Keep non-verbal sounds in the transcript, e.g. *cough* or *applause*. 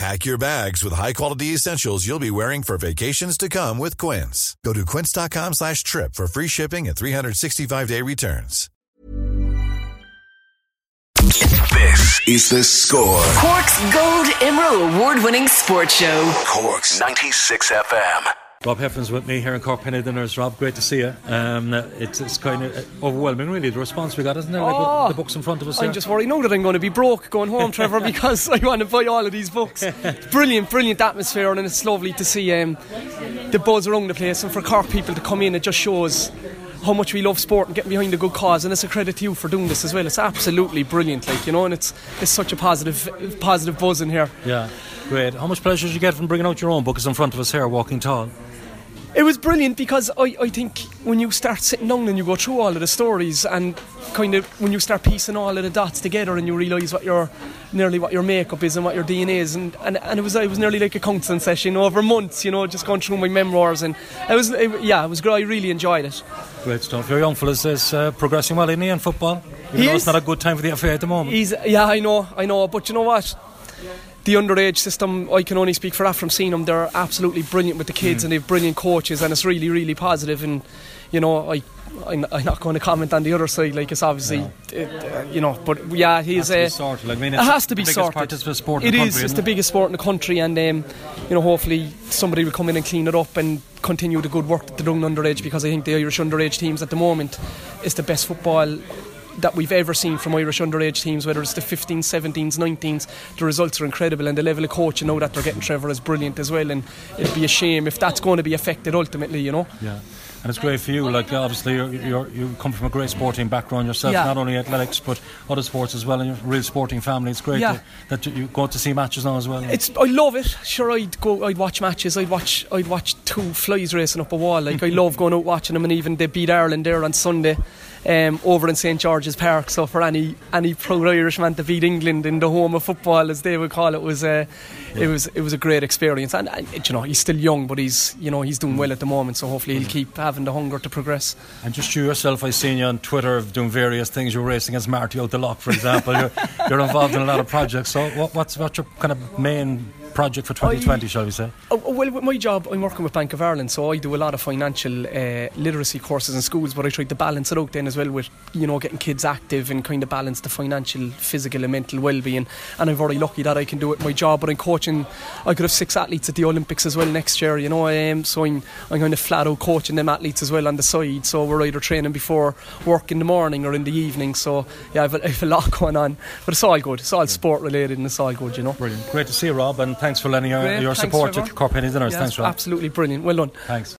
Pack your bags with high-quality essentials you'll be wearing for vacations to come with Quince. Go to quince.com slash trip for free shipping and 365-day returns. This is the score. Cork's Gold IMRO Award winning sports show. Cork's 96 FM. Rob Heffernan's with me here in Cork Penny Dinners. Rob, great to see you. Um, it's, it's kind of overwhelming, really, the response we got, isn't it? Like Oh, the books in front of us. I'm here. just worried now that I'm going to be broke going home, Trevor, *laughs* because I want to buy all of these books. brilliant, brilliant atmosphere, and it's lovely to see um, the buzz around the place. And for Cork people to come in, it just shows how much we love sport and getting behind a good cause. And it's a credit to you for doing this as well. It's absolutely brilliant, like you know, and it's it's such a positive positive buzz in here. Yeah, great. How much pleasure did you get from bringing out your own book? Is in front of us here, Walking Tall. It was brilliant because I, I think when you start sitting down and you go through all of the stories and kind of when you start piecing all of the dots together and you realise what your nearly what your makeup is and what your DNA is and, and, and it was it was nearly like a counselling session over months you know just going through my memoirs and it was it, yeah it was great I really enjoyed it Great stuff. Your young fellas is uh, progressing well in the end football. Even He though is. it's not a good time for the FA at the moment. He's yeah, I know, I know, but you know what? The underage system, I can only speak for that from seeing them. They're absolutely brilliant with the kids, and they've brilliant coaches, and it's really, really positive. And you know, I, I'm, I'm not going to comment on the other side, like it's obviously, it, uh, you know, but yeah, he's. to be sorted. I mean, it has to be sorted. sport It is. country, It's isn't the biggest sport in the country, and um, you know, hopefully somebody will come in and clean it up and continue the good work that they're doing underage. Because I think the Irish underage teams at the moment is the best football that we've ever seen from Irish underage teams, whether it's the 15s, 17s, 19s. The results are incredible, and the level of coaching now that they're getting Trevor is brilliant as well. And it'd be a shame if that's going to be affected ultimately, you know. Yeah. And it's great for you. Like obviously, you're, you're, you come from a great sporting background yourself. Yeah. Not only athletics, but other sports as well. And you're a real sporting family. It's great Yeah. that, that you go out to see matches now as well. It's I love it. Sure, I'd go. I'd watch matches. I'd watch. I'd watch two flies racing up a wall. Like I love going out watching them, and even they beat Ireland there on Sunday. Um, over in St George's Park, so for any any proud Irishman to beat England in the home of football, as they would call it, was uh, it was it was a great experience. And, and you know he's still young, but he's you know he's doing well at the moment. So hopefully he'll keep having the hunger to progress. And just you yourself, I've seen you on Twitter doing various things. You're racing against Marty out the lock, for example. you're, you're involved in a lot of projects. So, what, what's, what's your kind of main project for 2020, shall we say? Oh, oh, well, with my job, I'm working with Bank of Ireland, so I do a lot of financial uh, literacy courses in schools, but I try to balance it out then as well with, you know, getting kids active and kind of balance the financial, physical, and mental well-being. And I'm very lucky that I can do it my job. But I'm coaching. I could have six athletes at the Olympics as well next year. You know, um, so I'm so I'm kind of flat out coaching them athletes as well on the side. So we're either training before work in the morning or in the evening. So yeah, I've a, I've a lot *laughs* going on, but it's all good. It's all sport related and it's all good. You know. Brilliant. Great to see you, Rob, and thanks for lending your, your support to Cork Penny Dinners. Yeah, thanks. Absolutely brilliant. Well done. Thanks.